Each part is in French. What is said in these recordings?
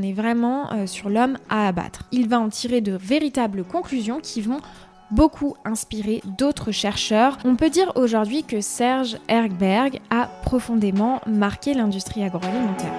on est vraiment euh, sur l'homme à abattre. Il va en tirer de véritables conclusions qui vont beaucoup inspirer d'autres chercheurs. On peut dire aujourd'hui que Serge Ergberg a profondément marqué l'industrie agroalimentaire.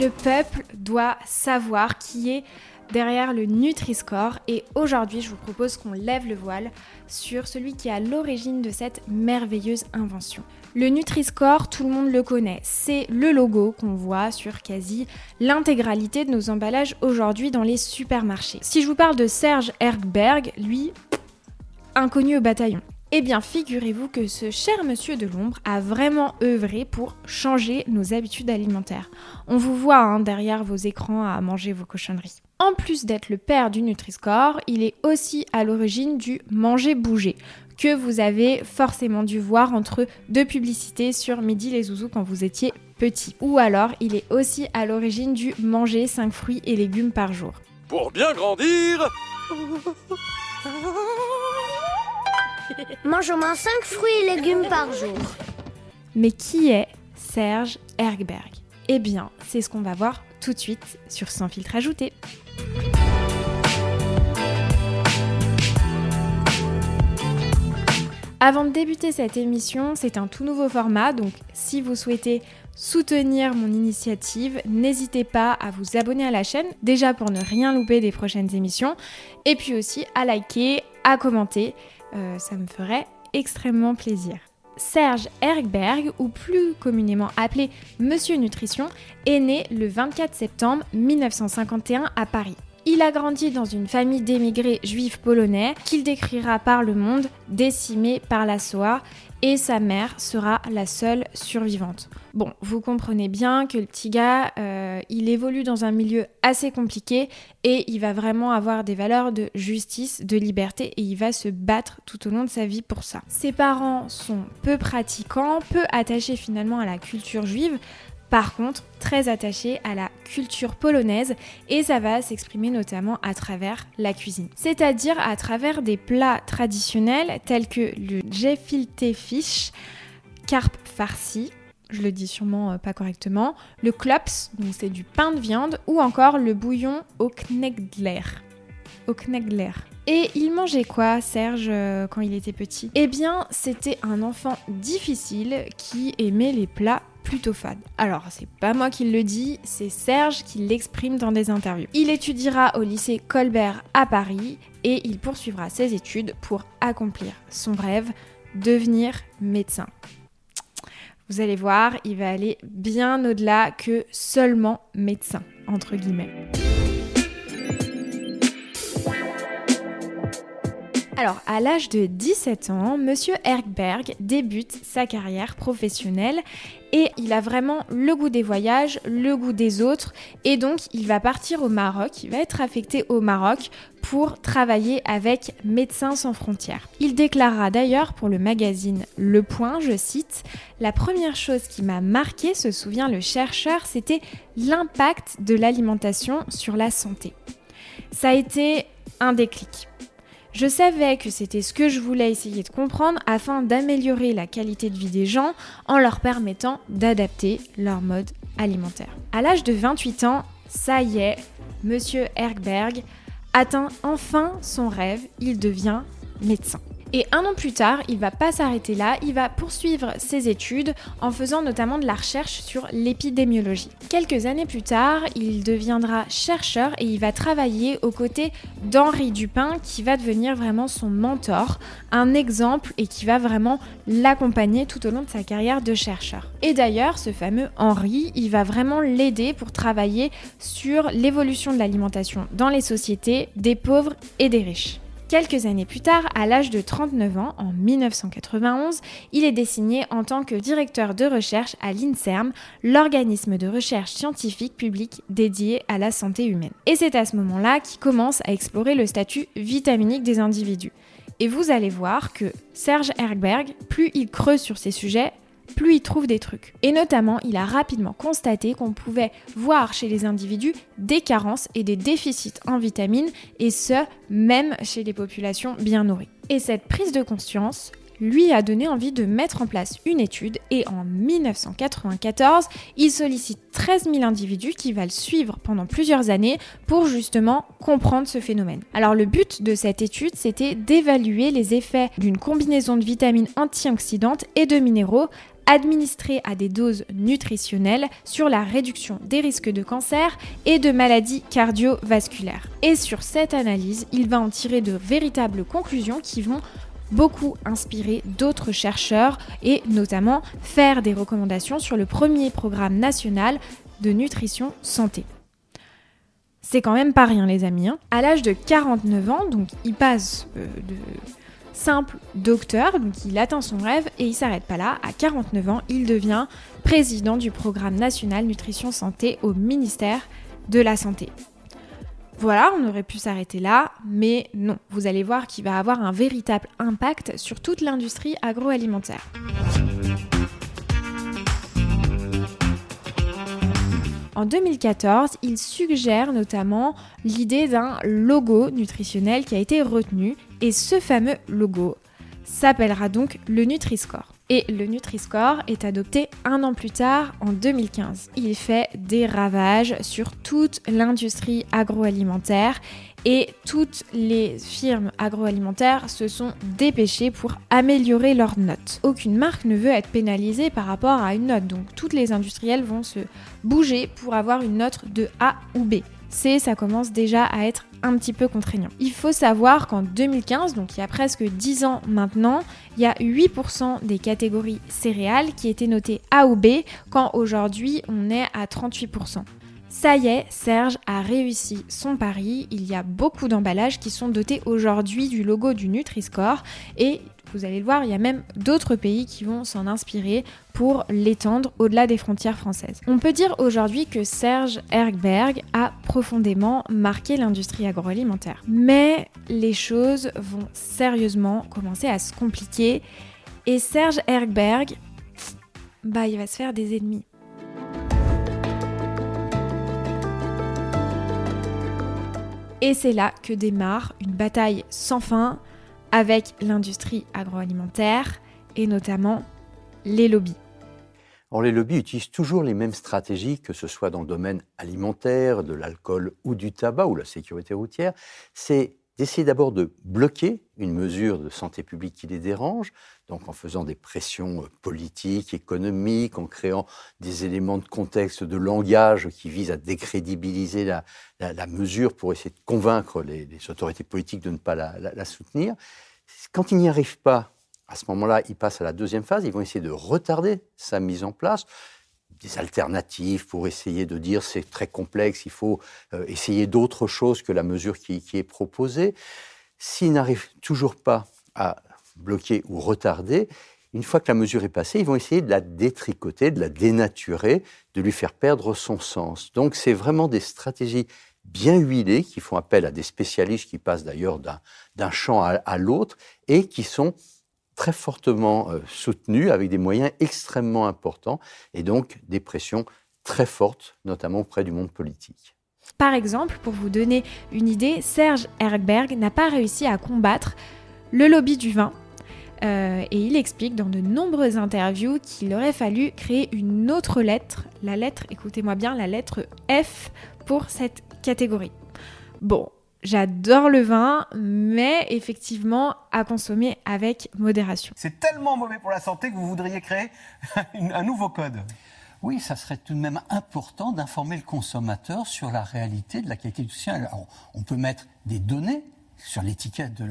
Le peuple doit savoir qui est derrière le Nutri-Score et aujourd'hui je vous propose qu'on lève le voile sur celui qui est à l'origine de cette merveilleuse invention. Le Nutri-Score, tout le monde le connaît, c'est le logo qu'on voit sur quasi l'intégralité de nos emballages aujourd'hui dans les supermarchés. Si je vous parle de Serge Ergberg, lui, inconnu au bataillon. Eh bien, figurez-vous que ce cher monsieur de l'ombre a vraiment œuvré pour changer nos habitudes alimentaires. On vous voit hein, derrière vos écrans à manger vos cochonneries. En plus d'être le père du Nutri-Score, il est aussi à l'origine du manger-bouger, que vous avez forcément dû voir entre deux publicités sur Midi les Zouzous quand vous étiez petit. Ou alors, il est aussi à l'origine du manger 5 fruits et légumes par jour. Pour bien grandir Mange au moins 5 fruits et légumes par jour. Mais qui est Serge Ergberg Eh bien, c'est ce qu'on va voir tout de suite sur Sans filtre ajouté. Avant de débuter cette émission, c'est un tout nouveau format, donc si vous souhaitez soutenir mon initiative, n'hésitez pas à vous abonner à la chaîne, déjà pour ne rien louper des prochaines émissions, et puis aussi à liker, à commenter. Euh, ça me ferait extrêmement plaisir. Serge Ergberg, ou plus communément appelé Monsieur Nutrition, est né le 24 septembre 1951 à Paris. Il a grandi dans une famille d'émigrés juifs polonais qu'il décrira par le monde décimé par la Shoah et sa mère sera la seule survivante. Bon, vous comprenez bien que le petit gars, euh, il évolue dans un milieu assez compliqué et il va vraiment avoir des valeurs de justice, de liberté et il va se battre tout au long de sa vie pour ça. Ses parents sont peu pratiquants, peu attachés finalement à la culture juive, par contre très attaché à la culture polonaise et ça va s'exprimer notamment à travers la cuisine. C'est-à-dire à travers des plats traditionnels tels que le gefilte fish, carpe farci, je le dis sûrement euh, pas correctement, le klops, donc c'est du pain de viande, ou encore le bouillon au knegler. Au knegler. Et il mangeait quoi, Serge, euh, quand il était petit? Eh bien, c'était un enfant difficile qui aimait les plats plutôt fade. Alors, c'est pas moi qui le dis, c'est Serge qui l'exprime dans des interviews. Il étudiera au lycée Colbert à Paris et il poursuivra ses études pour accomplir son rêve, devenir médecin. Vous allez voir, il va aller bien au-delà que seulement médecin, entre guillemets. Alors, à l'âge de 17 ans, Monsieur Erkberg débute sa carrière professionnelle et il a vraiment le goût des voyages, le goût des autres et donc il va partir au Maroc, il va être affecté au Maroc pour travailler avec Médecins sans frontières. Il déclarera d'ailleurs pour le magazine Le Point, je cite, La première chose qui m'a marqué, se souvient le chercheur, c'était l'impact de l'alimentation sur la santé. Ça a été un déclic. Je savais que c'était ce que je voulais essayer de comprendre afin d'améliorer la qualité de vie des gens en leur permettant d'adapter leur mode alimentaire. À l'âge de 28 ans, ça y est, monsieur Ergberg atteint enfin son rêve, il devient médecin. Et un an plus tard, il va pas s'arrêter là, il va poursuivre ses études en faisant notamment de la recherche sur l'épidémiologie. Quelques années plus tard, il deviendra chercheur et il va travailler aux côtés d'Henri Dupin qui va devenir vraiment son mentor, un exemple et qui va vraiment l'accompagner tout au long de sa carrière de chercheur. Et d'ailleurs, ce fameux Henri, il va vraiment l'aider pour travailler sur l'évolution de l'alimentation dans les sociétés des pauvres et des riches. Quelques années plus tard, à l'âge de 39 ans, en 1991, il est désigné en tant que directeur de recherche à l'INSERM, l'organisme de recherche scientifique public dédié à la santé humaine. Et c'est à ce moment-là qu'il commence à explorer le statut vitaminique des individus. Et vous allez voir que Serge Ergberg, plus il creuse sur ces sujets, plus il trouve des trucs. Et notamment, il a rapidement constaté qu'on pouvait voir chez les individus des carences et des déficits en vitamines, et ce, même chez les populations bien nourries. Et cette prise de conscience lui a donné envie de mettre en place une étude et en 1994, il sollicite 13 000 individus qui va le suivre pendant plusieurs années pour justement comprendre ce phénomène. Alors le but de cette étude, c'était d'évaluer les effets d'une combinaison de vitamines antioxydantes et de minéraux administrés à des doses nutritionnelles sur la réduction des risques de cancer et de maladies cardiovasculaires. Et sur cette analyse, il va en tirer de véritables conclusions qui vont beaucoup inspiré d'autres chercheurs et notamment faire des recommandations sur le premier programme national de nutrition santé. C'est quand même pas rien les amis. Hein. À l'âge de 49 ans, donc il passe euh, de simple docteur, donc il atteint son rêve et il s'arrête pas là. À 49 ans, il devient président du programme national nutrition santé au ministère de la Santé. Voilà, on aurait pu s'arrêter là, mais non, vous allez voir qu'il va avoir un véritable impact sur toute l'industrie agroalimentaire. En 2014, il suggère notamment l'idée d'un logo nutritionnel qui a été retenu, et ce fameux logo s'appellera donc le Nutri-Score. Et le Nutri-Score est adopté un an plus tard, en 2015. Il fait des ravages sur toute l'industrie agroalimentaire et toutes les firmes agroalimentaires se sont dépêchées pour améliorer leurs notes. Aucune marque ne veut être pénalisée par rapport à une note, donc toutes les industriels vont se bouger pour avoir une note de A ou B. C, ça commence déjà à être un petit peu contraignant. Il faut savoir qu'en 2015, donc il y a presque 10 ans maintenant, il y a 8% des catégories céréales qui étaient notées A ou B, quand aujourd'hui on est à 38%. Ça y est, Serge a réussi son pari. Il y a beaucoup d'emballages qui sont dotés aujourd'hui du logo du Nutri-Score et vous allez le voir, il y a même d'autres pays qui vont s'en inspirer pour l'étendre au-delà des frontières françaises. On peut dire aujourd'hui que Serge Ergberg a profondément marqué l'industrie agroalimentaire. Mais les choses vont sérieusement commencer à se compliquer et Serge Ergberg, bah il va se faire des ennemis. Et c'est là que démarre une bataille sans fin avec l'industrie agroalimentaire et notamment les lobbies. Or, les lobbies utilisent toujours les mêmes stratégies, que ce soit dans le domaine alimentaire, de l'alcool ou du tabac ou la sécurité routière. C'est d'essayer d'abord de bloquer une mesure de santé publique qui les dérange, donc en faisant des pressions euh, politiques, économiques, en créant des éléments de contexte, de langage qui visent à décrédibiliser la, mesure pour essayer de convaincre les, autorités politiques de ne pas la, soutenir. Quand ils n'y arrivent pas, à ce moment-là, ils passent à la deuxième phase, ils vont essayer de retarder sa mise en place des alternatives pour essayer de dire c'est très complexe, il faut euh, essayer d'autres choses que la mesure qui est proposée. S'ils n'arrivent toujours pas à bloquer ou retarder, une fois que la mesure est passée, ils vont essayer de la détricoter, de la dénaturer, de lui faire perdre son sens. Donc c'est vraiment des stratégies bien huilées qui font appel à des spécialistes qui passent d'ailleurs d'un champ à, l'autre et qui sont très fortement euh, soutenues avec des moyens extrêmement importants et donc des pressions très fortes, notamment auprès du monde politique. Par exemple, pour vous donner une idée, Serge Ergberg n'a pas réussi à combattre le lobby du vin. Euh, et il explique dans de nombreuses interviews qu'il aurait fallu créer une autre lettre, la lettre, écoutez-moi bien, la lettre F pour cette catégorie. Bon, j'adore le vin, mais effectivement à consommer avec modération. C'est tellement mauvais pour la santé que vous voudriez créer un nouveau code. Oui, ça serait tout de même important d'informer le consommateur sur la réalité de la qualité du ciel. on peut mettre des données sur l'étiquette de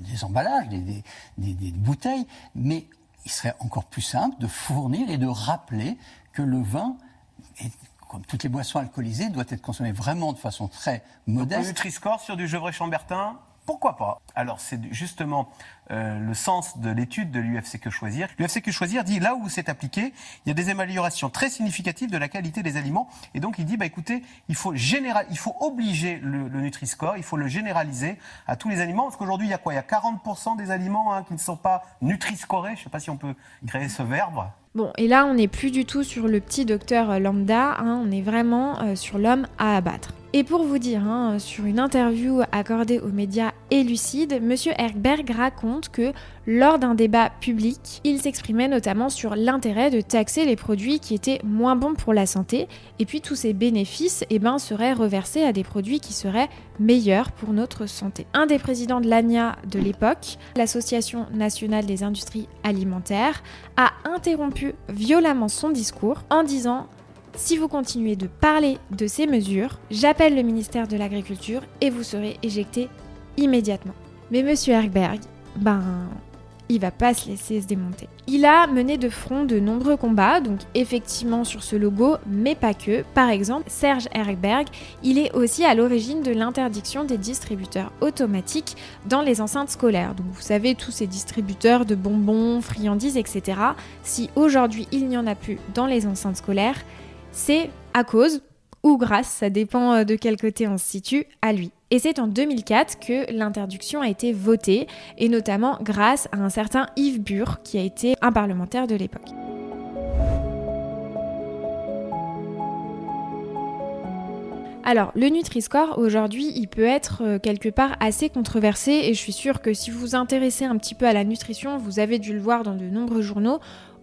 des emballages, des, des, bouteilles, mais il serait encore plus simple de fournir et de rappeler que le vin comme toutes les boissons alcoolisées, doit être consommé vraiment de façon très modeste. Donc, Nutri-Score sur du Gevrey-Chambertin, pourquoi pas Alors c'est justement euh, le sens de l'étude de l'UFC Que Choisir. L'UFC Que Choisir dit là où c'est appliqué, il y a des améliorations très significatives de la qualité des aliments. Et donc il dit, bah écoutez, il faut, général, il faut obliger le, le Nutri-Score, il faut le généraliser à tous les aliments. Parce qu'aujourd'hui, il y a quoi? Il y a 40% des aliments hein, qui ne sont pas Nutri-Scorés. Je ne sais pas si on peut créer ce verbe. Bon, et là, on n'est plus du tout sur le petit docteur lambda, hein, on est vraiment euh, sur l'homme à abattre. Et pour vous dire, hein, sur une interview accordée aux médias et Monsieur Erkberg raconte que lors d'un débat public, il s'exprimait notamment sur l'intérêt de taxer les produits qui étaient moins bons pour la santé, et puis tous ces bénéfices eh ben, seraient reversés à des produits qui seraient meilleurs pour notre santé. Un des présidents de l'ANIA de l'époque, l'Association nationale des industries alimentaires, a interrompu violemment son discours en disant si vous continuez de parler de ces mesures, j'appelle le ministère de l'Agriculture et vous serez éjecté immédiatement. Mais monsieur Herberg, ben, il va pas se laisser se démonter. Il a mené de front de nombreux combats, donc effectivement sur ce logo, mais pas que. Par exemple, Serge Erkberg, il est aussi à l'origine de l'interdiction des distributeurs automatiques dans les enceintes scolaires. Donc vous savez, tous ces distributeurs de bonbons, friandises, etc. Si aujourd'hui il n'y en a plus dans les enceintes scolaires, c'est à cause ou grâce, ça dépend euh, de quel côté on se situe, à lui. Et c'est en 2004 que l'interdiction a été votée, et notamment grâce à un certain Yves Bure, qui a été un parlementaire de l'époque. Alors, le Nutri-Score, aujourd'hui, il peut être euh, quelque part assez controversé et je suis sûre que si vous vous intéressez un petit peu à la nutrition, vous avez dû le voir dans de nombreux journaux,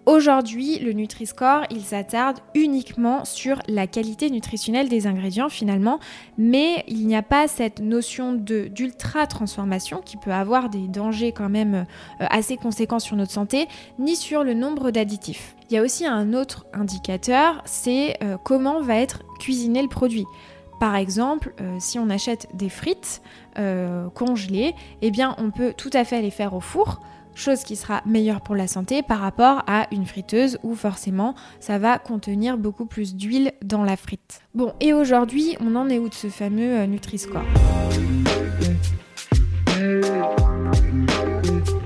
Aujourd'hui, le Nutri-Score, il s'attarde uniquement sur la qualité nutritionnelle des ingrédients finalement, mais il n'y a pas cette notion d'ultra-transformation qui peut avoir des dangers quand même euh, assez conséquents sur notre santé, ni sur le nombre d'additifs. Il y a aussi un autre indicateur, c'est euh, comment va être cuisiné le produit. Par exemple, euh, si on achète des frites congelées, eh bien on peut tout à fait les faire au four chose qui sera meilleure pour la santé par rapport à une friteuse où forcément ça va contenir beaucoup plus d'huile dans la frite. Bon, et aujourd'hui, on en est où de ce fameux euh, Nutri-Score?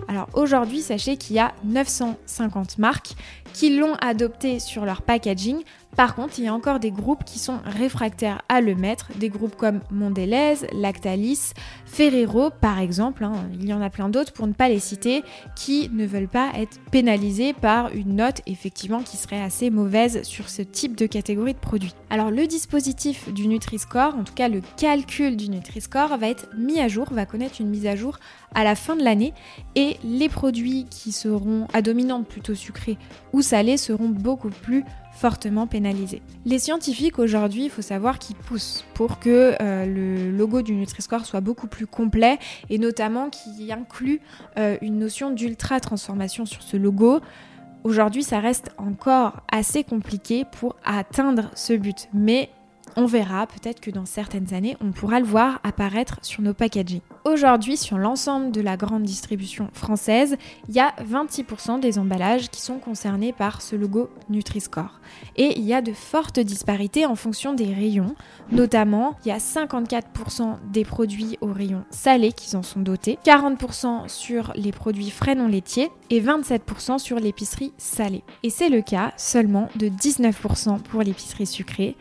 Alors aujourd'hui, sachez qu'il y a 950 marques qui l'ont adopté sur leur packaging par contre, il y a encore des groupes qui sont réfractaires à le mettre, des groupes comme Mondelez, Lactalis, Ferrero par exemple, hein. il y en a plein d'autres pour ne pas les citer, qui ne veulent pas être pénalisés par une note effectivement qui serait assez mauvaise sur ce type de catégorie de produits. Alors le dispositif du Nutri-Score, en tout cas le calcul du Nutri-Score, va être mis à jour, va connaître une mise à jour à la fin de l'année et les produits qui seront à dominante plutôt sucrée ou salée seront beaucoup plus fortement pénalisés. Les scientifiques aujourd'hui, il faut savoir qu'ils poussent pour que euh, le logo du Nutri-Score soit beaucoup plus complet et notamment qu'il inclut euh, une notion d'ultra transformation sur ce logo. Aujourd'hui, ça reste encore assez compliqué pour atteindre ce but, mais on verra, peut-être que dans certaines années, on pourra le voir apparaître sur nos packaging. Aujourd'hui, sur l'ensemble de la grande distribution française, il y a 26% des emballages qui sont concernés par ce logo Nutri-Score. Et il y a de fortes disparités en fonction des rayons. Notamment, il y a 54% des produits au rayon salé qui en sont dotés, 40% sur les produits frais non laitiers et 27% sur l'épicerie salée. Et c'est le cas seulement de 19% pour l'épicerie sucrée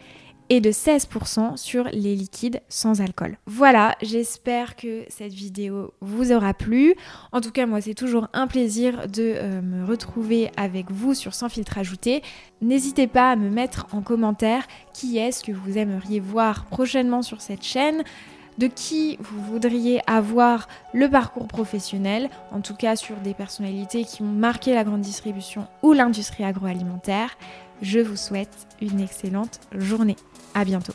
et de 16% sur les liquides sans alcool. Voilà, j'espère que cette vidéo vous aura plu. En tout cas, moi, c'est toujours un plaisir de euh, me retrouver avec vous sur Sans filtre ajouté. N'hésitez pas à me mettre en commentaire qui est-ce que vous aimeriez voir prochainement sur cette chaîne de qui vous voudriez avoir le parcours professionnel, en tout cas sur des personnalités qui ont marqué la grande distribution ou l'industrie agroalimentaire. Je vous souhaite une excellente journée. À bientôt.